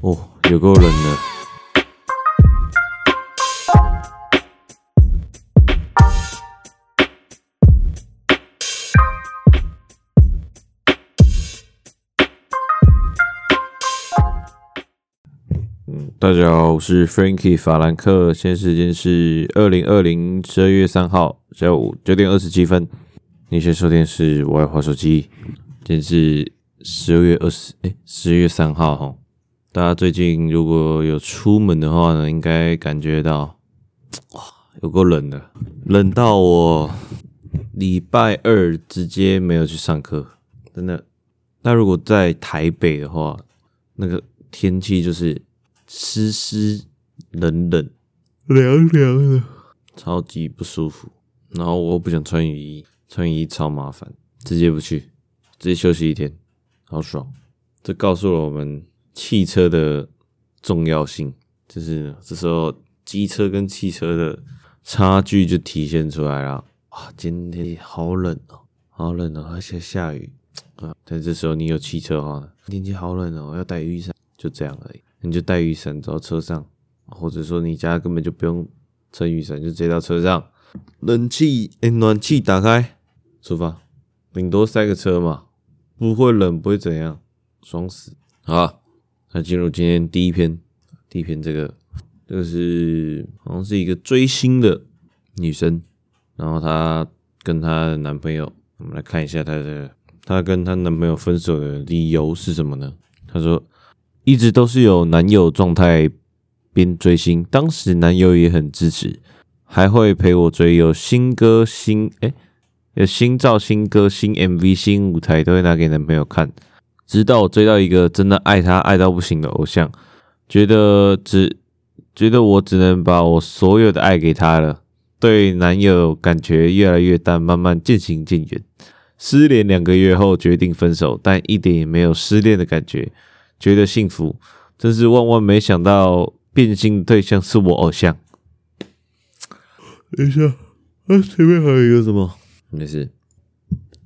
哦，有够冷的。嗯，大家好，我是 Frankie 法兰克，现在时间是二零二零十二月三号下午九点二十七分。你现在收听是我爱滑手机，今天是十二月二十，哎，十二月三号哈。大家最近如果有出门的话呢，应该感觉到 哇，有够冷的，冷到我礼拜二直接没有去上课，真的。那如果在台北的话，那个天气就是湿湿冷冷凉凉的，超级不舒服。然后我又不想穿雨衣。穿雨衣超麻烦，直接不去，直接休息一天，好爽。这告诉了我们汽车的重要性，就是这时候机车跟汽车的差距就体现出来了。哇，今天好冷哦，好冷哦，而且下雨啊。但这时候你有汽车的话，天气好冷哦，要带雨伞，就这样而已。你就带雨伞走到车上，或者说你家根本就不用撑雨伞，就直接到车上，冷气诶，暖气打开。出发，顶多塞个车嘛，不会冷，不会怎样，爽死。好啊，那进入今天第一篇，第一篇这个，这个是好像是一个追星的女生，然后她跟她男朋友，我们来看一下她的，她跟她男朋友分手的理由是什么呢？她说，一直都是有男友状态边追星，当时男友也很支持，还会陪我追，有新歌新诶。有新照、新歌、新 MV、新舞台，都会拿给男朋友看。直到我追到一个真的爱他爱到不行的偶像，觉得只觉得我只能把我所有的爱给他了。对男友感觉越来越淡，慢慢渐行渐远。失联两个月后决定分手，但一点也没有失恋的感觉，觉得幸福。真是万万没想到，变心对象是我偶像。等一下，啊，前面还有一个什么？没事，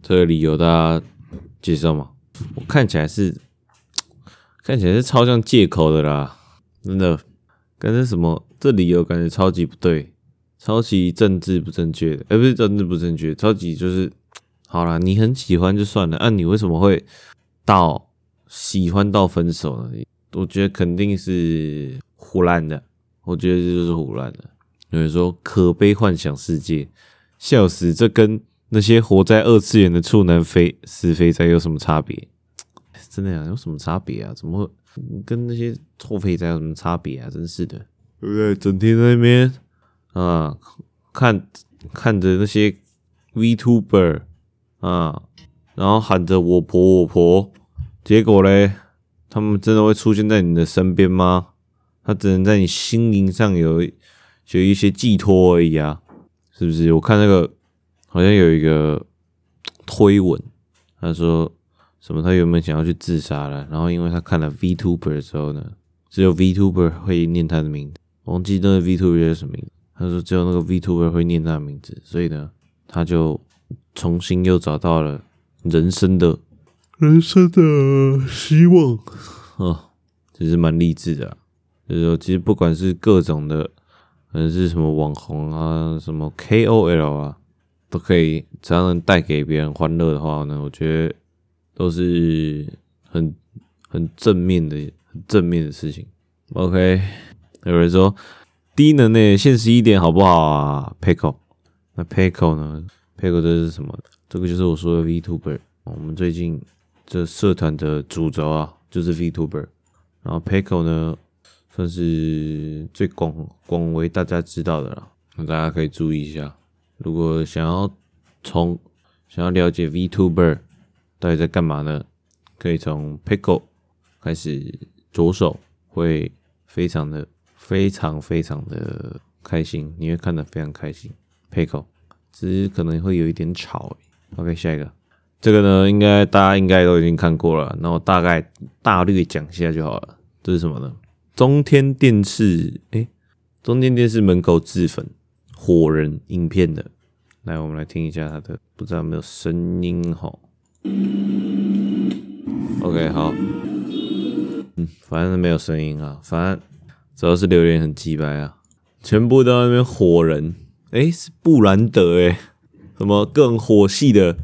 这个理由大家接受吗？我看起来是看起来是超像借口的啦，真的，感觉什么？这理由感觉超级不对，超级政治不正确的，而、欸、不是政治不正确，超级就是好啦，你很喜欢就算了，那、你为什么会到喜欢到分手呢？我觉得肯定是胡烂的，我觉得这就是胡烂的。有人说可悲幻想世界，笑死，这跟。那些活在二次元的处男肥死肥宅有什么差别？真的呀，有什么差别啊？怎么会跟那些臭肥宅有什么差别啊？真是的，对不对？整天在那边啊，看看着那些 VTuber 啊，然后喊着我婆我婆，结果嘞，他们真的会出现在你的身边吗？他只能在你心灵上有有一些寄托而已啊，是不是？我看那个。好像有一个推文，他说什么？他原本想要去自杀了，然后因为他看了 VTuber 之后呢，只有 VTuber 会念他的名字，忘记那个 VTuber 是什么名字。他说只有那个 VTuber 会念他的名字，所以呢，他就重新又找到了人生的人生的希望啊，其实蛮励志的啊。就是说，其实不管是各种的，可能是什么网红啊，什么 KOL 啊。都可以，只要能带给别人欢乐的话呢，我觉得都是很很正面的、很正面的事情。OK，有人说低能呢，现实一点好不好啊？Peco，那 Peco 呢？Peco 这是什么？这个就是我说的 VTuber。我们最近这社团的主轴啊，就是 VTuber。然后 Peco 呢，算是最广广为大家知道的了，那大家可以注意一下。如果想要从想要了解 VTuber 到底在干嘛呢？可以从 Peco 开始着手，会非常的非常非常的开心，你会看得非常开心。Peco 只是可能会有一点吵。OK，下一个，这个呢，应该大家应该都已经看过了，那我大概大略讲一下就好了。这是什么呢？中天电视，诶，中天电视门口自焚。火人影片的，来，我们来听一下他的，不知道有没有声音哈。OK，好，嗯，反正没有声音啊，反正主要是留言很鸡掰啊，全部都在那边火人，诶，是布兰德诶，什么更火系的，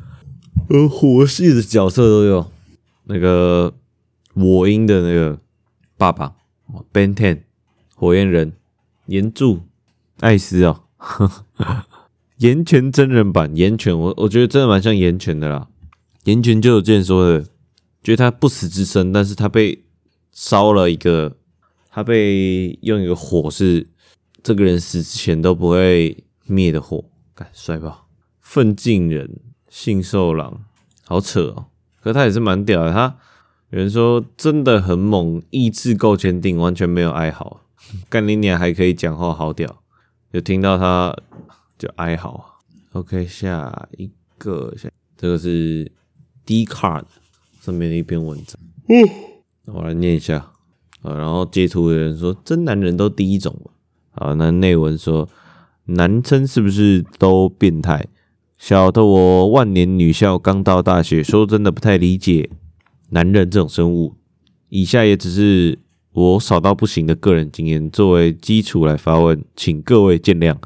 呃，火系的角色都有，那个我音的那个爸爸，Ben Ten，火焰人，炎柱，艾斯哦，炎拳真人版岩泉，我我觉得真的蛮像岩泉的啦，岩泉就有之前说的。觉得他不死之身，但是他被烧了一个，他被用一个火是这个人死之前都不会灭的火，干帅爆！奋进人信受狼，好扯哦，可他也是蛮屌的。他有人说真的很猛，意志够坚定，完全没有哀嚎。干你娘还可以讲话，好屌！有听到他就哀嚎。OK，下一个，下这个是 D card。上面的一篇文章，嗯，我来念一下啊。然后截图的人说：“真男人都第一种。”啊，那内文说：“男生是不是都变态？”小的我万年女校刚到大学，说真的不太理解男人这种生物。以下也只是我少到不行的个人经验作为基础来发问，请各位见谅。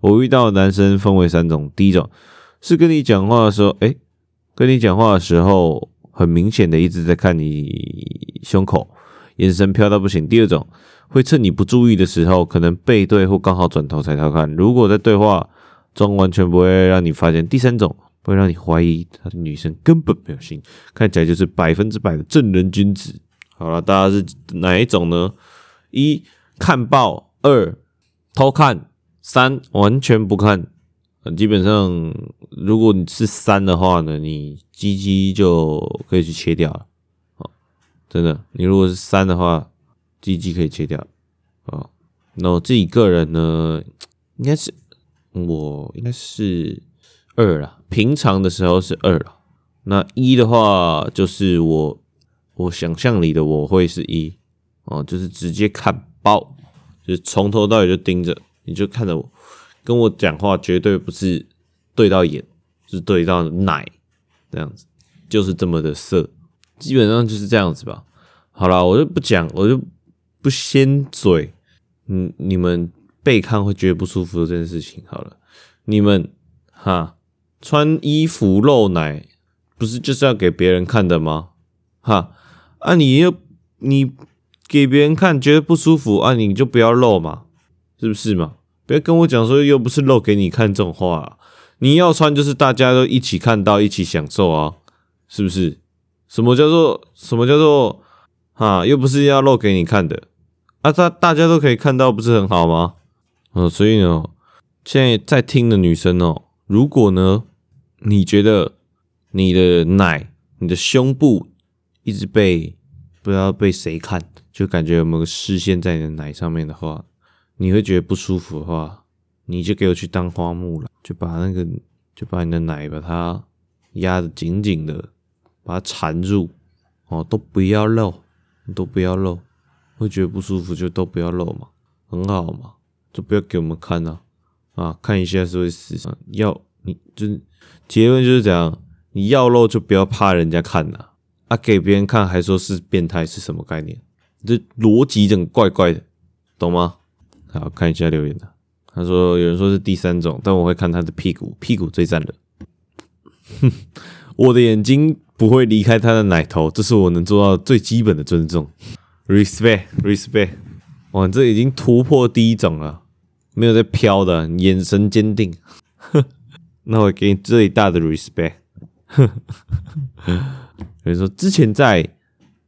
我遇到的男生分为三种：第一种是跟你讲话的时候，哎，跟你讲话的时候。很明显的一直在看你胸口，眼神飘到不行。第二种会趁你不注意的时候，可能背对或刚好转头才偷看。如果在对话中完全不会让你发现。第三种会让你怀疑他的女生根本没有心，看起来就是百分之百的正人君子。好了，大家是哪一种呢？一看报，二偷看，三完全不看。基本上，如果你是三的话呢，你鸡鸡就可以去切掉了。哦，真的，你如果是三的话，鸡鸡可以切掉。哦，那我自己个人呢，应该是我应该是二啦，平常的时候是二啦。那一的话，就是我我想象里的我会是一哦，就是直接看爆，就是从头到尾就盯着，你就看着我。跟我讲话绝对不是对到眼，是对到奶这样子，就是这么的色，基本上就是这样子吧。好啦，我就不讲，我就不先嘴。嗯，你们被看会觉得不舒服这件事情，好了，你们哈穿衣服露奶，不是就是要给别人看的吗？哈啊，你又你给别人看觉得不舒服啊，你就不要露嘛，是不是嘛？别跟我讲说又不是露给你看这种话啊，你要穿就是大家都一起看到一起享受啊，是不是？什么叫做什么叫做啊？又不是要露给你看的啊，大大家都可以看到，不是很好吗？嗯，所以呢，现在在听的女生哦，如果呢你觉得你的奶、你的胸部一直被不知道被谁看，就感觉有没有视线在你的奶上面的话。你会觉得不舒服的话，你就给我去当花木了，就把那个，就把你的奶把它压得紧紧的，把它缠住，哦，都不要露，都不要露，会觉得不舒服就都不要露嘛，很好嘛，就不要给我们看啊，啊，看一下是会死，要你就结论就是这样，你要露就不要怕人家看呐，给别人看还说是变态是什么概念？这逻辑整怪怪的，懂吗？好，看一下留言的。他说有人说是第三种，但我会看他的屁股，屁股最赞了。哼，我的眼睛不会离开他的奶头，这是我能做到最基本的尊重。Respect，respect。哇，这已经突破第一种了，没有在飘的，眼神坚定。那我给你最大的 respect。哼，有人说之前在。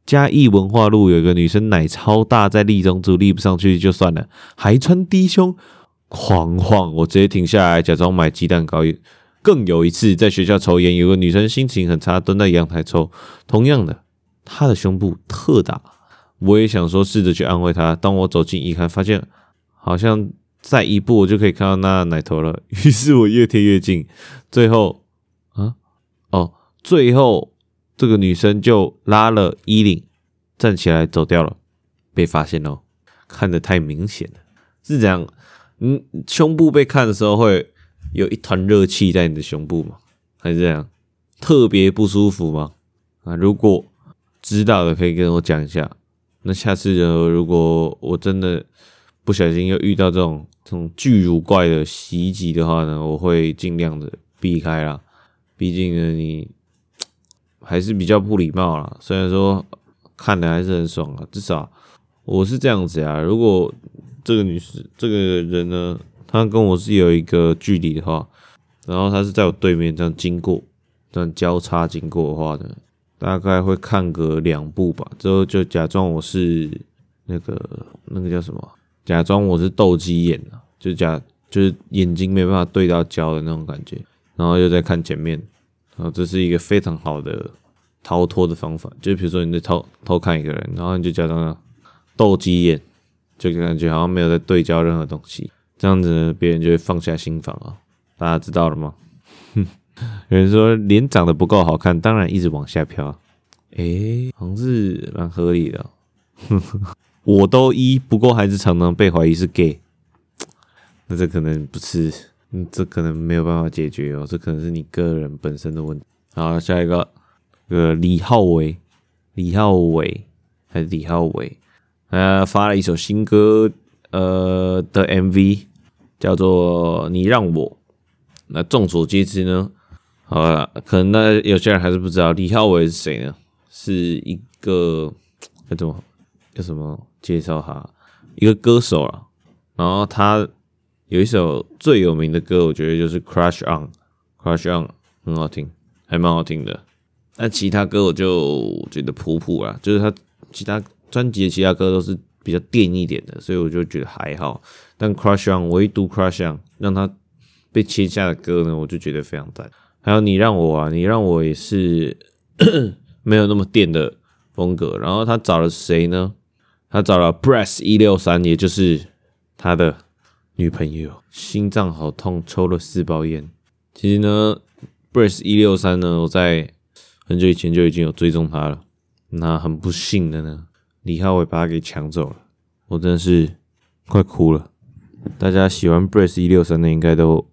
嘉义文化路有一个女生奶超大，在立中柱立不上去就算了，还穿低胸狂晃，我直接停下来假装买鸡蛋糕。更有一次在学校抽烟，有个女生心情很差，蹲在阳台抽，同样的，她的胸部特大，我也想说试着去安慰她。当我走近一看，发现好像再一步我就可以看到那奶头了，于是我越贴越近，最后啊哦，最后。这个女生就拉了衣领，站起来走掉了，被发现了。看得太明显了，是这样。嗯，胸部被看的时候会有一团热气在你的胸部吗？还是这样？特别不舒服吗？啊，如果知道的可以跟我讲一下。那下次呢，如果我真的不小心又遇到这种这种巨乳怪的袭击的话呢，我会尽量的避开啦。毕竟呢，你还是比较不礼貌啦。虽然说看的还是很爽啊，至少我是这样子啊。如果这个女士这个人呢，她跟我是有一个距离的话，然后她是在我对面这样经过，这样交叉经过的话呢，大概会看个两步吧，之后就假装我是那个那个叫什么，假装我是斗鸡眼啊，就假就是眼睛没办法对到焦的那种感觉，然后又在看前面，啊这是一个非常好的逃脱的方法，就比如说你在偷偷看一个人，然后你就假装斗鸡眼，就感觉好像没有在对焦任何东西，这样子呢，别人就会放下心防啊，大家知道了吗？哼。有人说脸长得不够好看，当然一直往下飘。诶、好像是蛮合理的。我都一，不过还是常常被怀疑是 gay。那这可能不是，这可能没有办法解决哦。这可能是你个人本身的问题。好，下一个，呃，李浩维，李浩维还是李浩维，他发了一首新歌，呃的 MV，叫做《你让我》。那众所皆知呢。好了，可能那有些人还是不知道李浩维是谁呢？是一个要怎么要怎么介绍他？一个歌手啊。然后他有一首最有名的歌，我觉得就是《Crush On》，Crush On 很好听，还蛮好听的。但其他歌我就觉得普普啦，就是他其他专辑的其他歌都是比较电一点的，所以我就觉得还好。但《Crush On》唯独《Crush On》让他被签下的歌呢，我就觉得非常赞。还有你让我啊，你让我也是 没有那么电的风格。然后他找了谁呢？他找了 Bress 一六三，也就是他的女朋友。心脏好痛，抽了四包烟。其实呢，Bress 一六三呢，我在很久以前就已经有追踪他了。那很不幸的呢，李浩伟把他给抢走了，我真的是快哭了。大家喜欢 Bress 一六三的，应该都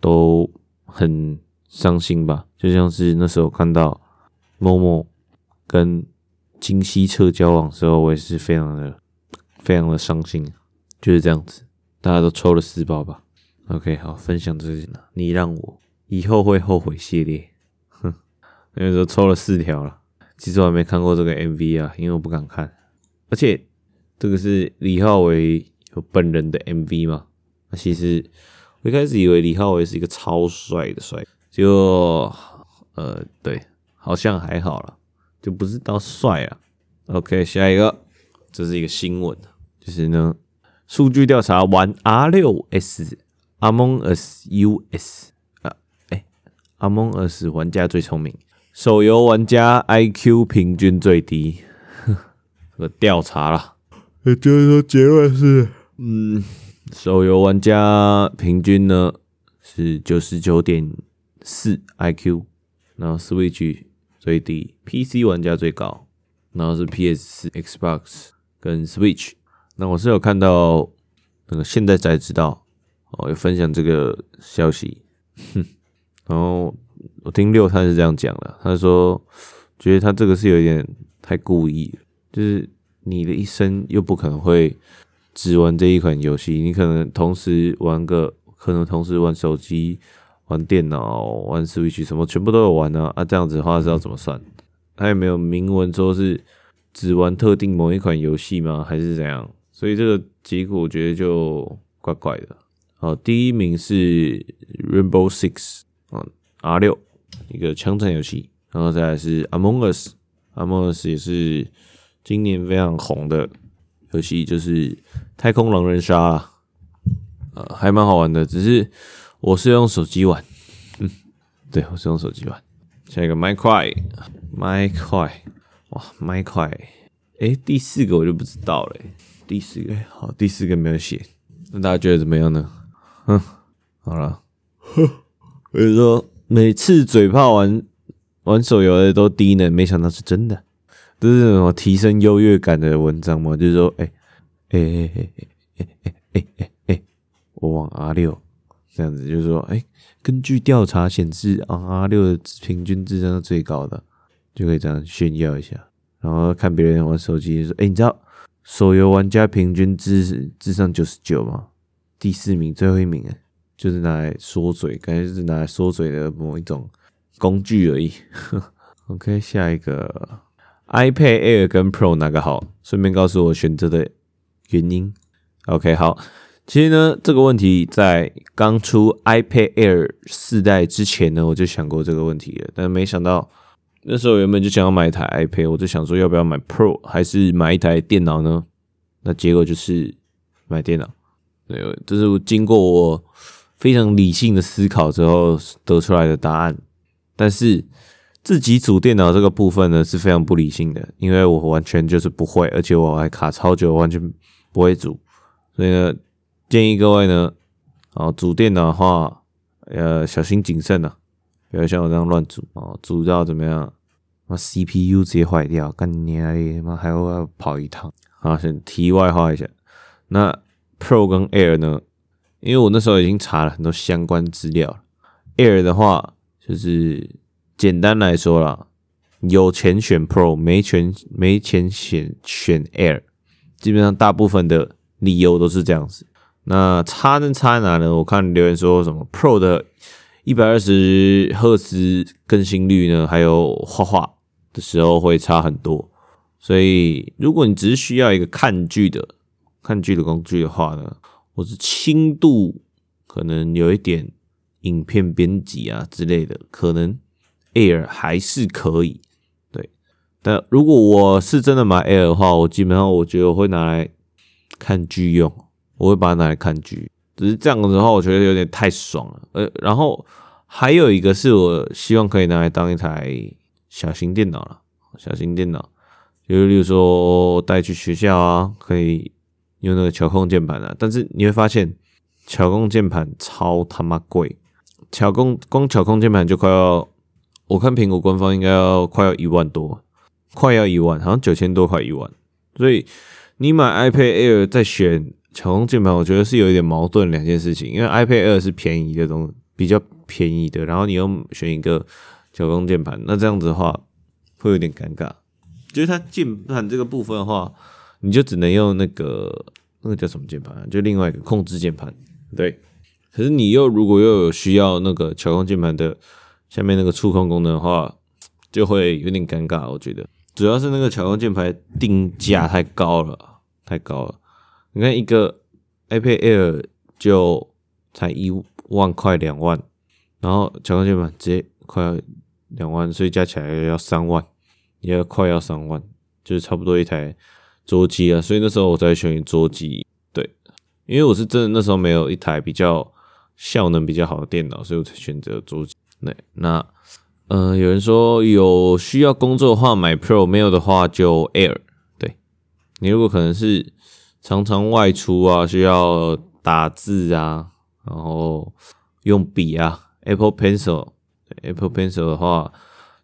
都很。伤心吧，就像是那时候看到 Momo 跟金希澈交往的时候，我也是非常的、非常的伤心，就是这样子。大家都抽了四包吧？OK，好，分享这个，你让我以后会后悔系列，哼，那时候抽了四条了。其实我还没看过这个 MV 啊，因为我不敢看，而且这个是李浩维有本人的 MV 嘛。那其实我一开始以为李浩维是一个超帅的帅。就呃对，好像还好啦，就不是到帅啊。OK，下一个，这是一个新闻，就是呢，数据调查玩 R 六 S Among Us US 啊，哎，Among Us 玩家最聪明，手游玩家 IQ 平均最低。这个调查了，也就是说结论是，嗯，手游玩家平均呢是九十九点。四 IQ，然后 Switch 最低，PC 玩家最高，然后是 PS 4、Xbox 跟 Switch。那我是有看到那个现在才知道哦，有分享这个消息，哼。然后我听六他是这样讲的，他说觉得他这个是有点太故意，就是你的一生又不可能会只玩这一款游戏，你可能同时玩个，可能同时玩手机。玩电脑、玩 Switch 什么全部都有玩啊！啊，这样子的话是要怎么算？他有没有明文说是只玩特定某一款游戏吗？还是怎样？所以这个结果我觉得就怪怪的。好，第一名是 Rainbow Six 啊，R 六一个枪战游戏，然后再来是 Among Us，Among Us 也是今年非常红的游戏，就是太空狼人杀啊，呃，还蛮好玩的，只是。我是用手机玩，嗯，对，我是用手机玩。下一个 My Cry，My Cry，，哇，，My Cry，，诶，第四个我就不知道了。第四个，好，第四个没有写，那大家觉得怎么样呢？哼，好了，哼，我就说，每次嘴炮玩玩手游的都低能，没想到是真的，这是什么提升优越感的文章吗？就是说，诶，诶，诶，诶，诶，诶，诶，诶，诶，我往 R 六。这样子就是说，哎、欸，根据调查显示，R 六的平均智商是最高的，就可以这样炫耀一下。然后看别人玩手机，说，哎、欸，你知道手游玩家平均智智商九十九嘛，第四名，最后一名诶，就是拿来缩嘴，感觉是拿来缩嘴的某一种工具而已。OK，下一个 iPad Air 跟 Pro 哪个好？顺便告诉我选择的原因。OK，好。其实呢，这个问题在刚出 iPad Air 四代之前呢，我就想过这个问题了。但没想到那时候原本就想要买一台 iPad，我就想说要不要买 Pro，还是买一台电脑呢？那结果就是买电脑。对，这是我经过我非常理性的思考之后得出来的答案。但是自己组电脑这个部分呢，是非常不理性的，因为我完全就是不会，而且我还卡超久，完全不会组，所以呢。建议各位呢，啊，组电脑的话，呃，小心谨慎啊，不要像我这样乱组哦，组到怎么样？那 CPU 直接坏掉，干你啊！妈还要跑一趟。好，先题外话一下，那 Pro 跟 Air 呢？因为我那时候已经查了很多相关资料了。Air 的话，就是简单来说啦，有钱选 Pro，没钱没钱选选 Air，基本上大部分的理由都是这样子。那差能差在哪呢？我看留言说什么 Pro 的一百二十赫兹更新率呢，还有画画的时候会差很多。所以如果你只是需要一个看剧的看剧的工具的话呢，或是轻度可能有一点影片编辑啊之类的，可能 Air 还是可以。对，但如果我是真的买 Air 的话，我基本上我觉得我会拿来看剧用。我会把它拿来看剧，只是这样的话，我觉得有点太爽了。呃，然后还有一个是我希望可以拿来当一台小型电脑了，小型电脑，就例如说带去学校啊，可以用那个巧控键盘啊。但是你会发现，巧控键盘超他妈贵，巧控光巧控键盘就快要，我看苹果官方应该要快要一万多，快要一万，好像九千多块一万。所以你买 iPad Air 再选。巧控键盘，我觉得是有一点矛盾两件事情，因为 iPad Air 是便宜的东西，比较便宜的，然后你又选一个巧控键盘，那这样子的话会有点尴尬。就是它键盘这个部分的话，你就只能用那个那个叫什么键盘啊，就另外一个控制键盘，对。可是你又如果又有需要那个巧控键盘的下面那个触控功能的话，就会有点尴尬。我觉得主要是那个巧控键盘定价太高了，太高了。你看一个 iPad Air 就才一万块两万，然后巧控键盘直接快要两万，所以加起来要三万，也要快要三万，就是差不多一台桌机啊。所以那时候我才选桌机，对，因为我是真的那时候没有一台比较效能比较好的电脑，所以我才选择桌机。对，那呃，有人说有需要工作的话买 Pro，没有的话就 Air。对，你如果可能是。常常外出啊，需要打字啊，然后用笔啊，Apple Pencil，Apple Pencil 的话，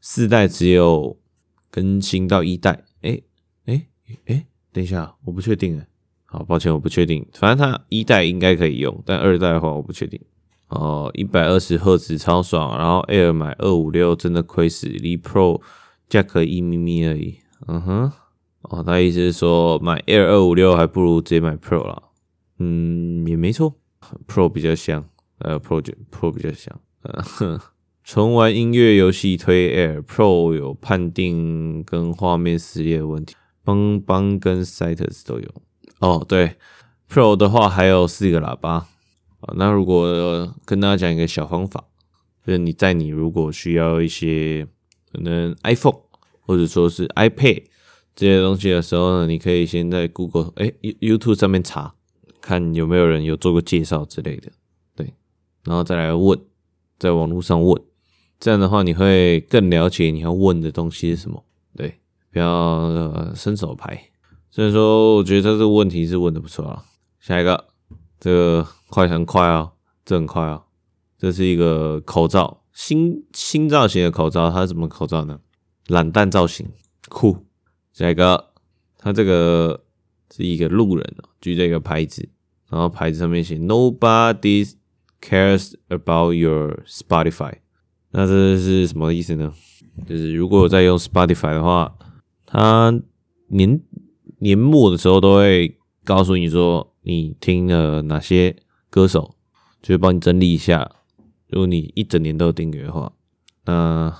四代只有更新到一代，诶诶诶，等一下，我不确定诶，好抱歉，我不确定，反正它一代应该可以用，但二代的话我不确定。哦，一百二十赫兹超爽，然后 Air 买二五六真的亏死，离 Pro 价格一咪咪而已，嗯哼。哦，他意思是说买 Air 二五六还不如直接买 Pro 啦。嗯，也没错，Pro 比较香，呃，Pro 就 Pro 比较香。呃，纯玩音乐游戏推 Air Pro 有判定跟画面撕裂的问题，邦邦跟 Citus 都有。哦，对，Pro 的话还有四个喇叭。啊，那如果跟大家讲一个小方法，就是你在你如果需要一些可能 iPhone 或者说是 iPad。这些东西的时候呢，你可以先在 Google 哎 YouTube 上面查，看有没有人有做过介绍之类的，对，然后再来问，在网络上问，这样的话你会更了解你要问的东西是什么，对，不要、呃、伸手牌。所以说，我觉得这个问题是问的不错啊。下一个，这个快很快啊，这很快啊，这是一个口罩，新新造型的口罩，它是什么口罩呢？懒蛋造型，酷。下一个，他这个是一个路人哦，举着一个牌子，然后牌子上面写 “Nobody cares about your Spotify”。那这是什么意思呢？就是如果我在用 Spotify 的话，它年年末的时候都会告诉你说你听了哪些歌手，就会帮你整理一下。如果你一整年都有订阅的话，那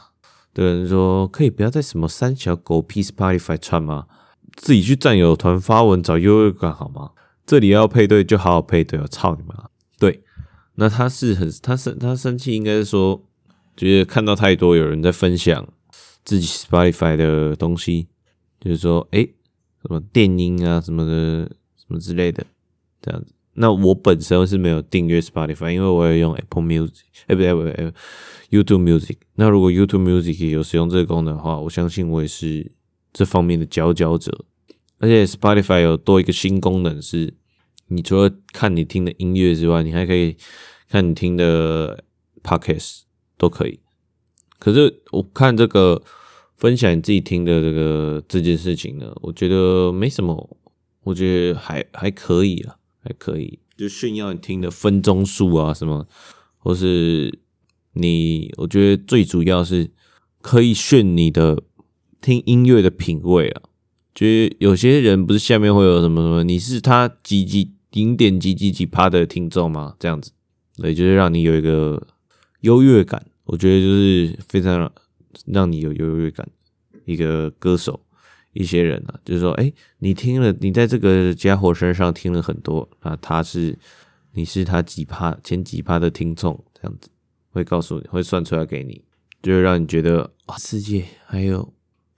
有人说可以不要在什么三小狗屁 Spotify 串吗？自己去战友团发文找优越感好吗？这里要配对就好好配对，我操你妈！对，那他是很他生他生气，应该是说觉得看到太多有人在分享自己 Spotify 的东西，就是说诶什么电音啊什么的什么之类的这样子。那我本身是没有订阅 Spotify，因为我也用 Apple Music，哎不对不对，YouTube Music。那如果 YouTube Music 有使用这个功能的话，我相信我也是这方面的佼佼者。而且 Spotify 有多一个新功能，是你除了看你听的音乐之外，你还可以看你听的 Podcast 都可以。可是我看这个分享你自己听的这个这件事情呢，我觉得没什么，我觉得还还可以啊，还可以，就炫耀你听的分钟数啊什么，或是你，我觉得最主要是可以炫你的听音乐的品味啊。觉得有些人不是下面会有什么什么，你是他几几零点几几几趴的听众吗？这样子，对，就是让你有一个优越感。我觉得就是非常让你有优越感一个歌手，一些人啊，就是说，哎，你听了，你在这个家伙身上听了很多啊，他是你是他几趴前几趴的听众，这样子会告诉你会算出来给你，就会让你觉得啊，世界还有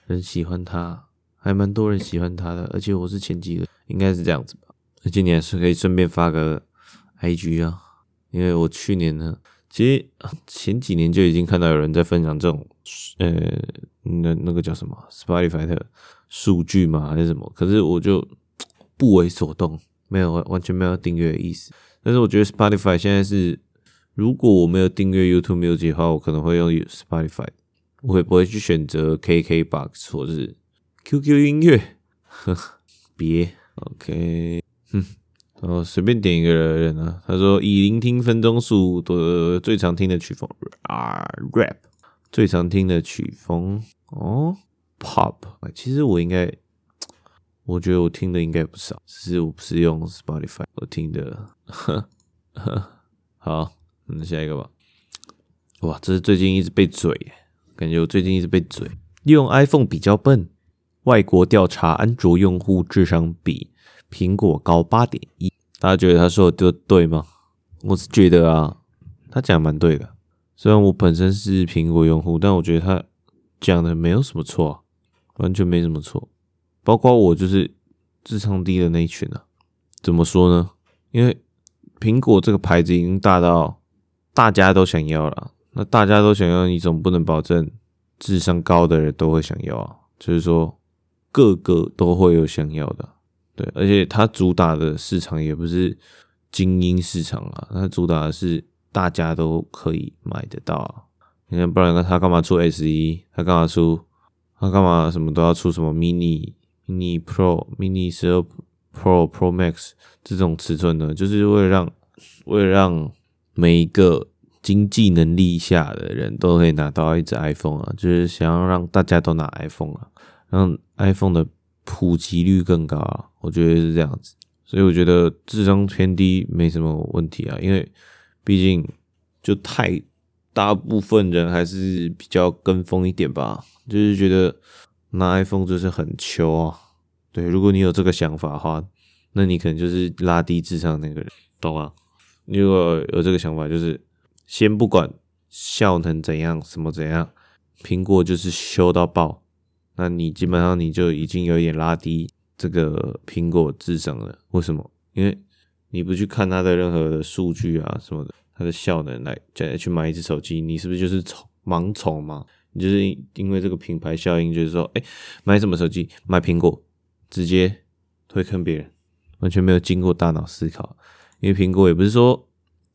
人喜欢他。还蛮多人喜欢他的，而且我是前几个，应该是这样子吧。而且你还是可以顺便发个 IG 啊，因为我去年呢，其实前几年就已经看到有人在分享这种，呃，那那个叫什么 Spotify 的数据嘛，还是什么？可是我就不为所动，没有完完全没有订阅的意思。但是我觉得 Spotify 现在是，如果我没有订阅 YouTube Music 的话，我可能会用 Spotify，我会不会去选择 KKBox 或是。QQ 音乐，呵，别，OK，哼，然后随便点一个人啊。他说以聆听分钟数的最常听的曲风啊，rap 最常听的曲风哦，pop。其实我应该，我觉得我听的应该不少，只是我不是用 Spotify 我听的。呵呵，好，那下一个吧。哇，这是最近一直被嘴，感觉我最近一直被嘴，用 iPhone 比较笨。外国调查，安卓用户智商比苹果高八点一。大家觉得他说的对吗？我是觉得啊，他讲蛮对的。虽然我本身是苹果用户，但我觉得他讲的没有什么错，完全没什么错。包括我就是智商低的那一群啊。怎么说呢？因为苹果这个牌子已经大到大家都想要了。那大家都想要，你总不能保证智商高的人都会想要啊。就是说。个个都会有想要的，对，而且它主打的市场也不是精英市场啊，它主打的是大家都可以买得到啊。你看，不然他干嘛出 S 一？他干嘛出？他干嘛什么都要出什么 mini、mini Pro、mini 十二 Pro、Pro Max 这种尺寸呢？就是为了让，为了让每一个经济能力下的人都可以拿到一只 iPhone 啊，就是想要让大家都拿 iPhone 啊。让 iPhone 的普及率更高啊，我觉得是这样子，所以我觉得智商偏低没什么问题啊，因为毕竟就太大部分人还是比较跟风一点吧，就是觉得拿 iPhone 就是很秋啊。对，如果你有这个想法的话，那你可能就是拉低智商那个人，懂吗？你如果有这个想法，就是先不管效能怎样，什么怎样，苹果就是修到爆。那你基本上你就已经有一点拉低这个苹果智商了。为什么？因为你不去看它的任何的数据啊什么的，它的效能来再去买一只手机，你是不是就是从盲从嘛？你就是因为这个品牌效应，就是说，哎、买什么手机？买苹果，直接推坑别人，完全没有经过大脑思考。因为苹果也不是说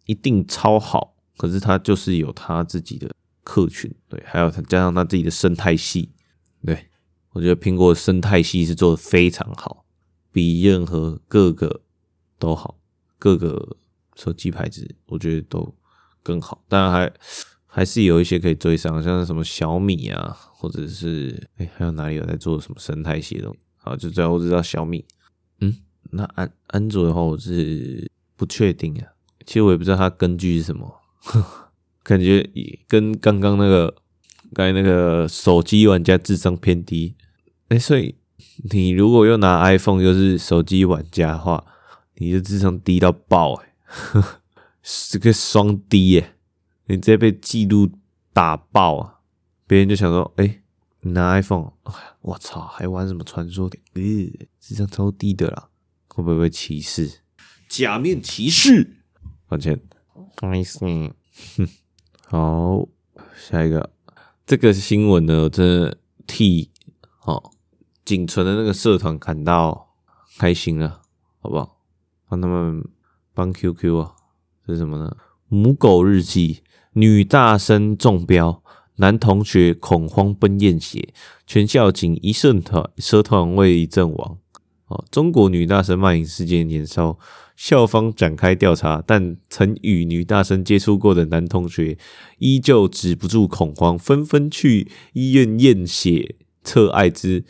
一定超好，可是它就是有它自己的客群，对，还有它加上它自己的生态系，对。我觉得苹果生态系是做的非常好，比任何各个都好，各个手机牌子我觉得都更好。当然还还是有一些可以追上，像是什么小米啊，或者是哎、欸，还有哪里有在做什么生态系统？好，就这样，我知道小米。嗯，那安安卓的话，我是不确定啊。其实我也不知道它根据是什么，感觉也跟刚刚那个刚才那个手机玩家智商偏低。哎、欸，所以你如果又拿 iPhone 又是手机玩家的话，你的智商低到爆哎、欸，是个双低耶！你直接被记录打爆啊！别人就想说，哎、欸，你拿 iPhone，我操，还玩什么传说点？呃，智商超低的啦，会不会被歧视？假面骑士，抱歉，不好意思。哼，好，下一个，这个新闻呢，我真的替哦，仅存的那个社团感到开心了，好不好？帮他们帮 QQ 啊，这是什么呢？母狗日记。女大生中标，男同学恐慌奔验血，全校仅一社团社团未阵亡。哦，中国女大生卖淫事件年烧，校方展开调查，但曾与女大生接触过的男同学依旧止不住恐慌，纷纷去医院验血测艾滋。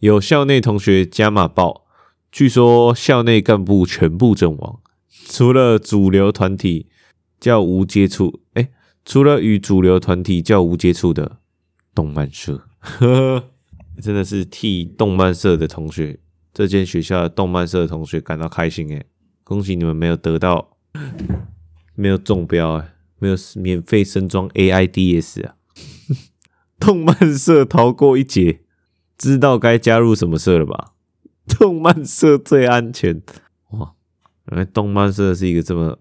有校内同学加码报，据说校内干部全部阵亡，除了主流团体叫无接触。哎。除了与主流团体叫无接触的动漫社，呵呵，真的是替动漫社的同学，这间学校的动漫社的同学感到开心诶，恭喜你们没有得到，没有中标诶，没有免费升装 AIDS 啊！动漫社逃过一劫，知道该加入什么社了吧？动漫社最安全哇！原来动漫社是一个这么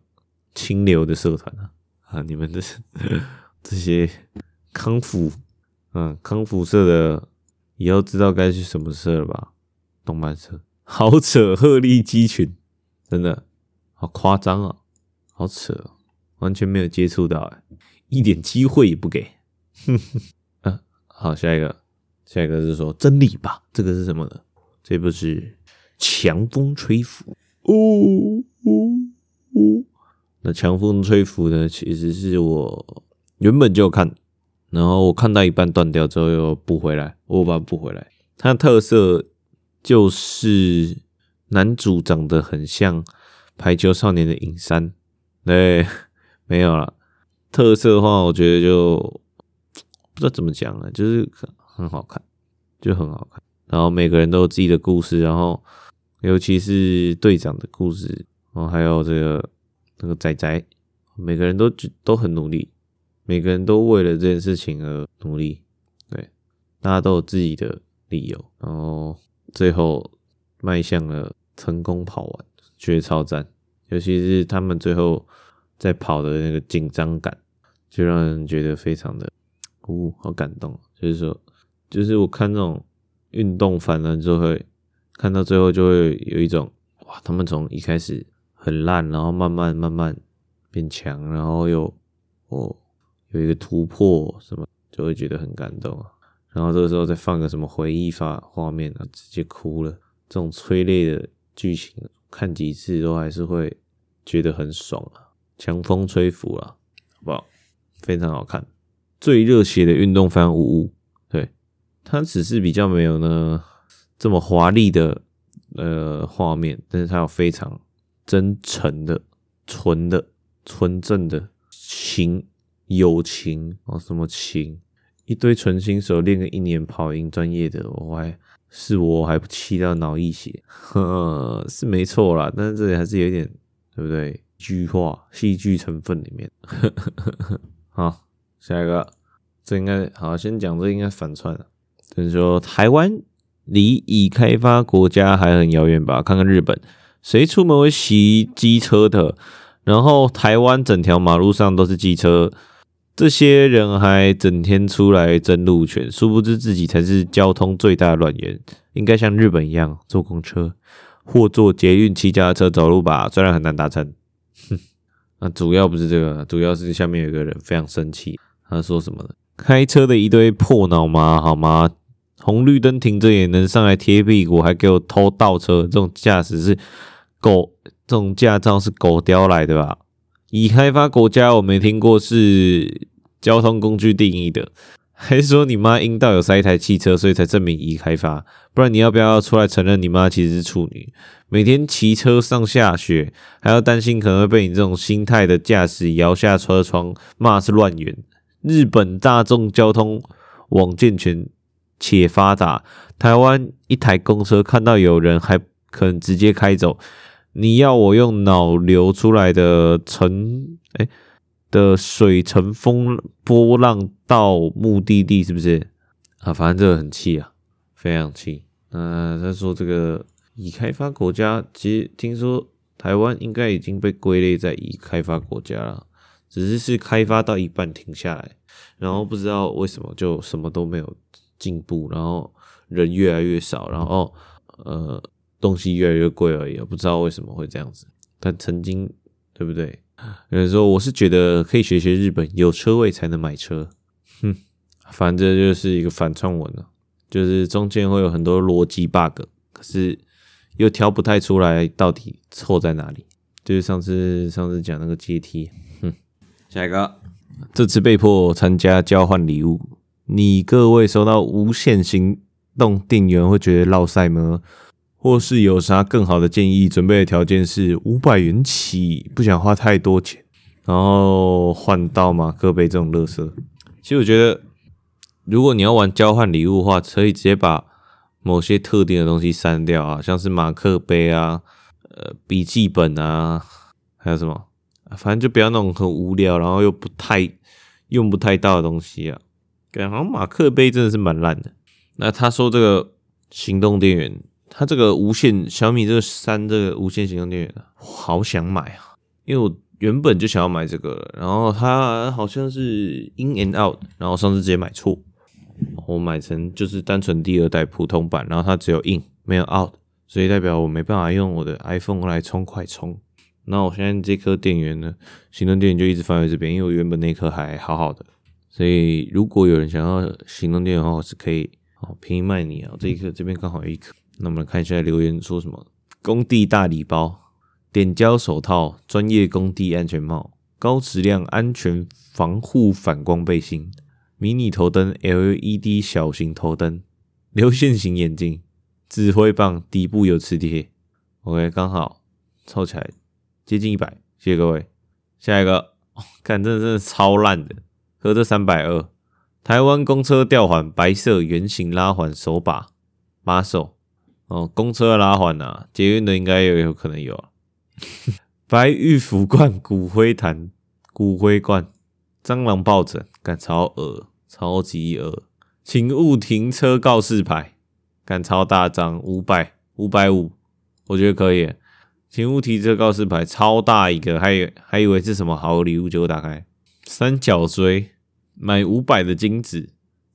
清流的社团啊！啊！你们的 这些康复，嗯，康复社的以后知道该去什么社了吧？动漫社，好扯！鹤立鸡群，真的好夸张啊！好扯，完全没有接触到，哎，一点机会也不给。哼哼，啊，好，下一个，下一个是说真理吧？这个是什么呢？这部是强风吹拂？哦哦哦。那强风吹拂呢？其实是我原本就看，然后我看到一半断掉之后又补回来，我把它补回来。它的特色就是男主长得很像排球少年的影山，对，没有了。特色的话，我觉得就不知道怎么讲了，就是很好看，就很好看。然后每个人都有自己的故事，然后尤其是队长的故事，然后还有这个。那个仔仔，每个人都都很努力，每个人都为了这件事情而努力，对，大家都有自己的理由，然后最后迈向了成功跑完，绝超赞，尤其是他们最后在跑的那个紧张感，就让人觉得非常的，呜，好感动。就是说，就是我看这种运动番了之后，会看到最后就会有一种，哇，他们从一开始。很烂，然后慢慢慢慢变强，然后又哦有一个突破，什么就会觉得很感动啊。然后这个时候再放个什么回忆发画面啊，直接哭了。这种催泪的剧情，看几次都还是会觉得很爽啊。强风吹拂了，好不好？非常好看，最热血的运动番五五，它只是比较没有呢这么华丽的呃画面，但是它有非常。真诚的、纯的、纯正的情、友情哦，什么情？一堆纯新手练个一年跑赢专业的，我还是我还不气到脑溢血，呵呵，是没错啦。但是这里还是有点，对不对？剧化、戏剧成分里面。呵呵呵好，下一个，这应该好，先讲这应该反串了。就是说，台湾离已开发国家还很遥远吧？看看日本。谁出门会骑机车的？然后台湾整条马路上都是机车，这些人还整天出来争路权，殊不知自己才是交通最大的乱源。应该像日本一样坐公车或坐捷运、骑家车、走路吧，虽然很难达成。哼，那主要不是这个，主要是下面有个人非常生气，他说什么呢？开车的一堆破脑麻，好吗？红绿灯停着也能上来贴屁股，还给我偷倒车，这种驾驶是。狗这种驾照是狗叼来的吧？已开发国家我没听过是交通工具定义的，还是说你妈阴道有塞一台汽车，所以才证明已开发？不然你要不要出来承认你妈其实是处女？每天骑车上下学，还要担心可能会被你这种心态的驾驶摇下车窗，骂是乱源。日本大众交通网健全且发达，台湾一台公车看到有人还可能直接开走。你要我用脑流出来的乘哎的水乘风波浪到目的地是不是啊？反正这个很气啊，非常气。那他说这个已开发国家，其实听说台湾应该已经被归类在已开发国家了，只是是开发到一半停下来，然后不知道为什么就什么都没有进步，然后人越来越少，然后呃。东西越来越贵而已，不知道为什么会这样子。但曾经，对不对？有人说，我是觉得可以学学日本，有车位才能买车。哼，反正就是一个反串文了，就是中间会有很多逻辑 bug，可是又挑不太出来到底错在哪里。就是上次上次讲那个阶梯，下一个，这次被迫参加交换礼物，你各位收到无限行动电源会觉得落赛吗？或是有啥更好的建议？准备的条件是五百元起，不想花太多钱，然后换到马克杯这种乐色。其实我觉得，如果你要玩交换礼物的话，可以直接把某些特定的东西删掉啊，像是马克杯啊、呃笔记本啊，还有什么，反正就不要那种很无聊，然后又不太用不太到的东西啊。感觉好像马克杯真的是蛮烂的。那他说这个行动电源。它这个无线小米这个三这个无线行动电源，好想买啊！因为我原本就想要买这个，然后它好像是 in and out，然后上次直接买错，我买成就是单纯第二代普通版，然后它只有 in 没有 out，所以代表我没办法用我的 iPhone 来充快充。那我现在这颗电源呢，行动电源就一直放在这边，因为我原本那颗还好好的，所以如果有人想要行动电源的话，我是可以哦便宜卖你啊，这一颗这边刚好有一颗。那我们来看一下留言说什么：工地大礼包、点胶手套、专业工地安全帽、高质量安全防护反光背心、迷你头灯、LED 小型头灯、流线型眼镜、指挥棒底部有磁铁。OK，刚好凑起来接近一百，谢谢各位。下一个，看这真的超烂的，合这三百二。台湾公车吊环白色圆形拉环手把把手。哦，公车拉环啊，捷运的应该也有可能有啊。白玉福罐骨灰坛，骨灰罐，蟑螂抱枕，干超恶，超级恶。请勿停车告示牌，干超大张，五百五百五，我觉得可以。请勿提这告示牌，超大一个，还以还以为是什么好礼物，结果打开三角锥，买五百的金子。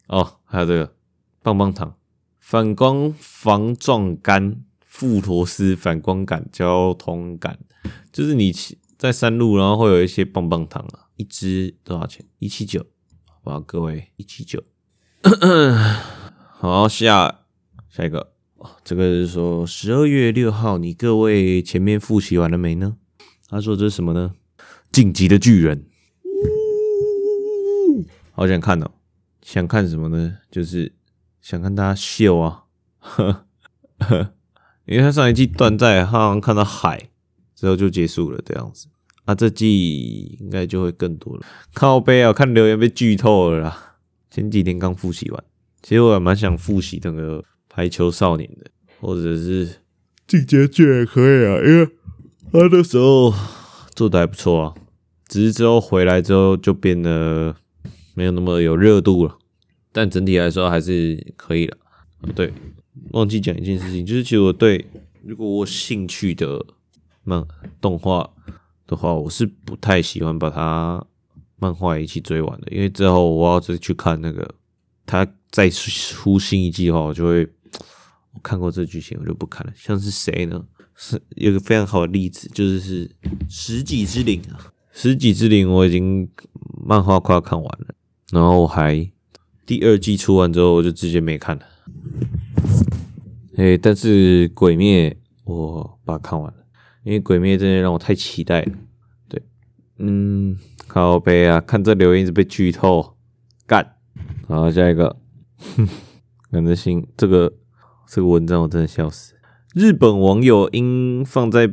哦，还有这个棒棒糖。反光防撞杆，富陀斯反光杆，交通杆，就是你在山路，然后会有一些棒棒糖啊，一支多少钱？一七九，好吧，各位一七九。好，下下一个，这个是说十二月六号，你各位前面复习完了没呢？他说这是什么呢？晋级的巨人，好想看哦，想看什么呢？就是。想看大家秀啊，呵呵，因为他上一季断在，他好像看到海之后就结束了这样子，啊，这季应该就会更多了。靠背啊，看留言被剧透了啦。前几天刚复习完，其实我还蛮想复习那个排球少年的，或者是进阶巨人也可以啊，因为他那时候 做的还不错啊，只是之后回来之后就变得没有那么有热度了。但整体来说还是可以的。对，忘记讲一件事情，就是其实我对如果我有兴趣的漫动画的话，我是不太喜欢把它漫画一起追完的，因为之后我要再去看那个他再出新一季的话，我就会我看过这剧情，我就不看了。像是谁呢？是有个非常好的例子，就是是《食戟之灵》啊，《食戟之灵》我已经漫画快要看完了，然后我还。第二季出完之后，我就直接没看了。哎，但是《鬼灭》我把它看完了，因为《鬼灭》真的让我太期待了。对，嗯，靠北啊，看这留言一直被剧透，干。好，下一个，哼，感觉新这个这个文章我真的笑死。日本网友因放在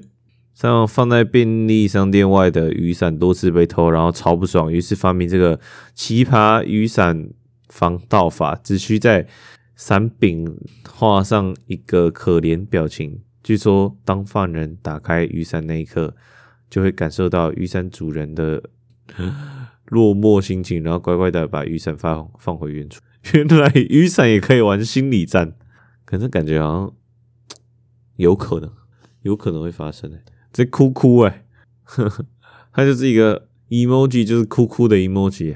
像放在便利商店外的雨伞多次被偷，然后超不爽，于是发明这个奇葩雨伞防盗法，只需在伞柄画上一个可怜表情。据说，当犯人打开雨伞那一刻，就会感受到雨伞主人的落寞心情，然后乖乖的把雨伞放放回原处。原来雨伞也可以玩心理战，可是感觉好像有可能，有可能会发生诶、欸。这哭哭诶，呵呵，它就是一个 emoji，就是哭哭的 emoji，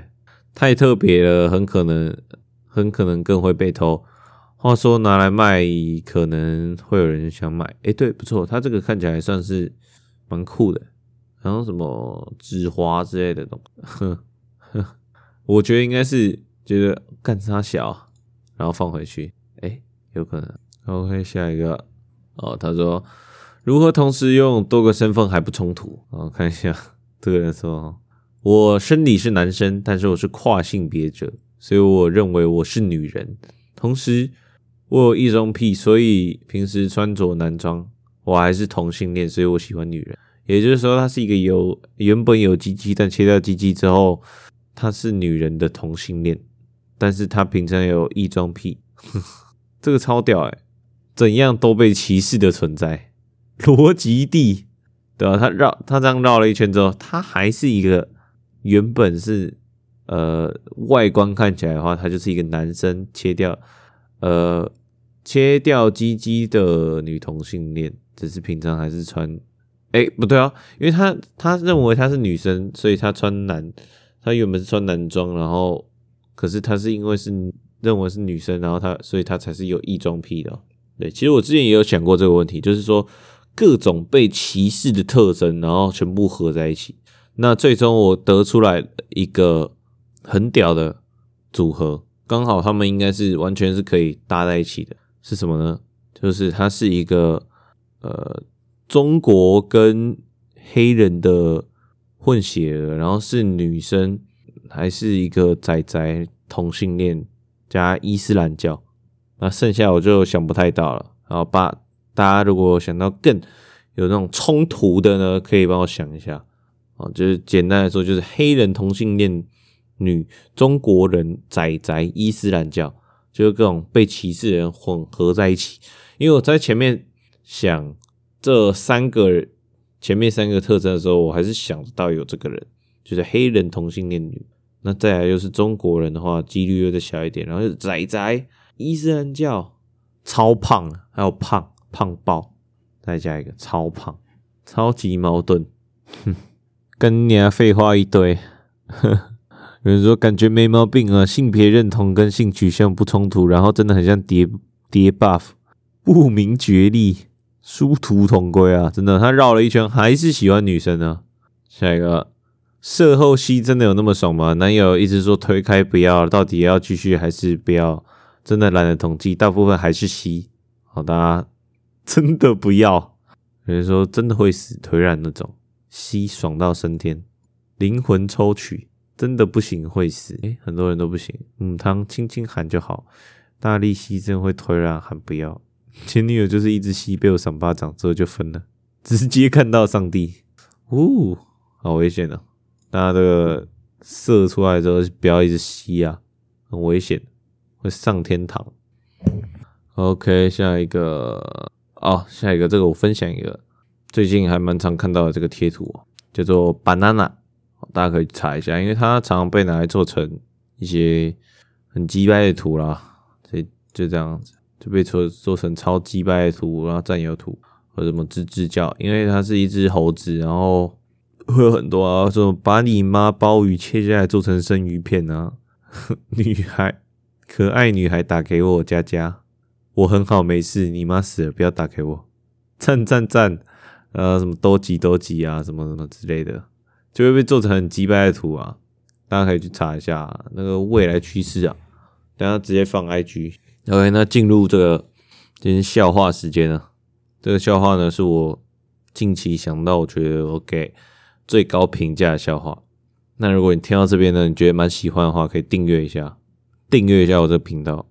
太特别了，很可能，很可能更会被偷。话说拿来卖，可能会有人想买。诶，对，不错，它这个看起来算是蛮酷的，然后什么纸花之类的东西，呵呵，我觉得应该是觉得干啥小，然后放回去，有可能。OK，下一个，哦，他说。如何同时拥有多个身份还不冲突？啊，看一下这个人说：“我生理是男生，但是我是跨性别者，所以我认为我是女人。同时，我有异装癖，所以平时穿着男装。我还是同性恋，所以我喜欢女人。也就是说，他是一个有原本有鸡鸡，但切掉鸡鸡之后，他是女人的同性恋。但是他平常有异装癖，呵呵，这个超屌诶，怎样都被歧视的存在。”逻辑帝，对吧？他绕他这样绕了一圈之后，他还是一个原本是呃外观看起来的话，他就是一个男生切掉呃切掉鸡鸡的女同性恋，只是平常还是穿哎不对啊，因为他他认为他是女生，所以他穿男他原本是穿男装，然后可是他是因为是认为是女生，然后他所以他才是有异装癖的。对，其实我之前也有想过这个问题，就是说。各种被歧视的特征，然后全部合在一起，那最终我得出来一个很屌的组合，刚好他们应该是完全是可以搭在一起的。是什么呢？就是它是一个呃中国跟黑人的混血儿，然后是女生，还是一个仔仔同性恋加伊斯兰教，那剩下我就想不太到了，然后把。大家如果想到更有那种冲突的呢，可以帮我想一下啊，就是简单来说，就是黑人同性恋女、中国人仔仔伊斯兰教，就是各种被歧视人混合在一起。因为我在前面想这三个前面三个特征的时候，我还是想到有这个人，就是黑人同性恋女。那再来又是中国人的话，几率又再小一点。然后就是宅宅伊斯兰教，超胖，还有胖。胖爆，再加一个超胖，超级矛盾，哼，跟你啊废话一堆。有人说感觉没毛病啊，性别认同跟性取向不冲突，然后真的很像叠叠 buff，不明觉厉，殊途同归啊！真的，他绕了一圈还是喜欢女生啊。下一个，射后吸真的有那么爽吗？男友一直说推开不要，到底要继续还是不要？真的懒得统计，大部分还是吸。好的。真的不要，有人说真的会死，腿软那种，吸爽到升天，灵魂抽取，真的不行会死，诶、很多人都不行，母汤轻轻喊就好，大力吸真的会腿软，喊不要。前女友就是一直吸，被我赏巴掌之后就分了，直接看到上帝，呜，好危险啊！大家这个射出来之后不要一直吸啊，很危险，会上天堂。OK，下一个。哦，下一个这个我分享一个，最近还蛮常看到的这个贴图，叫做 banana，大家可以查一下，因为它常常被拿来做成一些很鸡掰的图啦，所以就这样子就被做做成超鸡掰的图，然后占有图或者什么吱吱叫，因为它是一只猴子，然后会有很多啊，说把你妈鲍鱼切下来做成生鱼片啊，女孩可爱女孩打给我佳佳。我很好，没事。你妈死了，不要打给我。赞赞赞，呃，什么多吉多吉啊，什么什么之类的，就会被做成很鸡掰的图啊。大家可以去查一下那个未来趋势啊。等下直接放 IG。OK，那进入这个今天笑话时间了。这个笑话呢，是我近期想到，我觉得我给最高评价的笑话。那如果你听到这边呢，你觉得蛮喜欢的话，可以订阅一下。订阅一下我这个频道，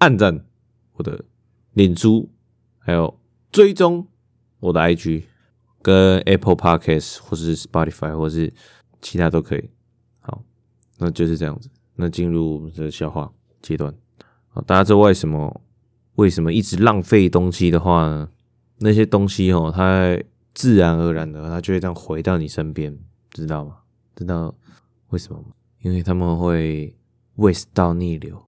按赞我的脸书，还有追踪我的 IG，跟 Apple Podcast 或是 Spotify 或是其他都可以。好，那就是这样子。那进入这个笑话阶段。好，大家知道为什么为什么一直浪费东西的话呢？那些东西哦，它自然而然的，他就会这样回到你身边，知道吗？知道为什么吗？因为他们会胃食道逆流，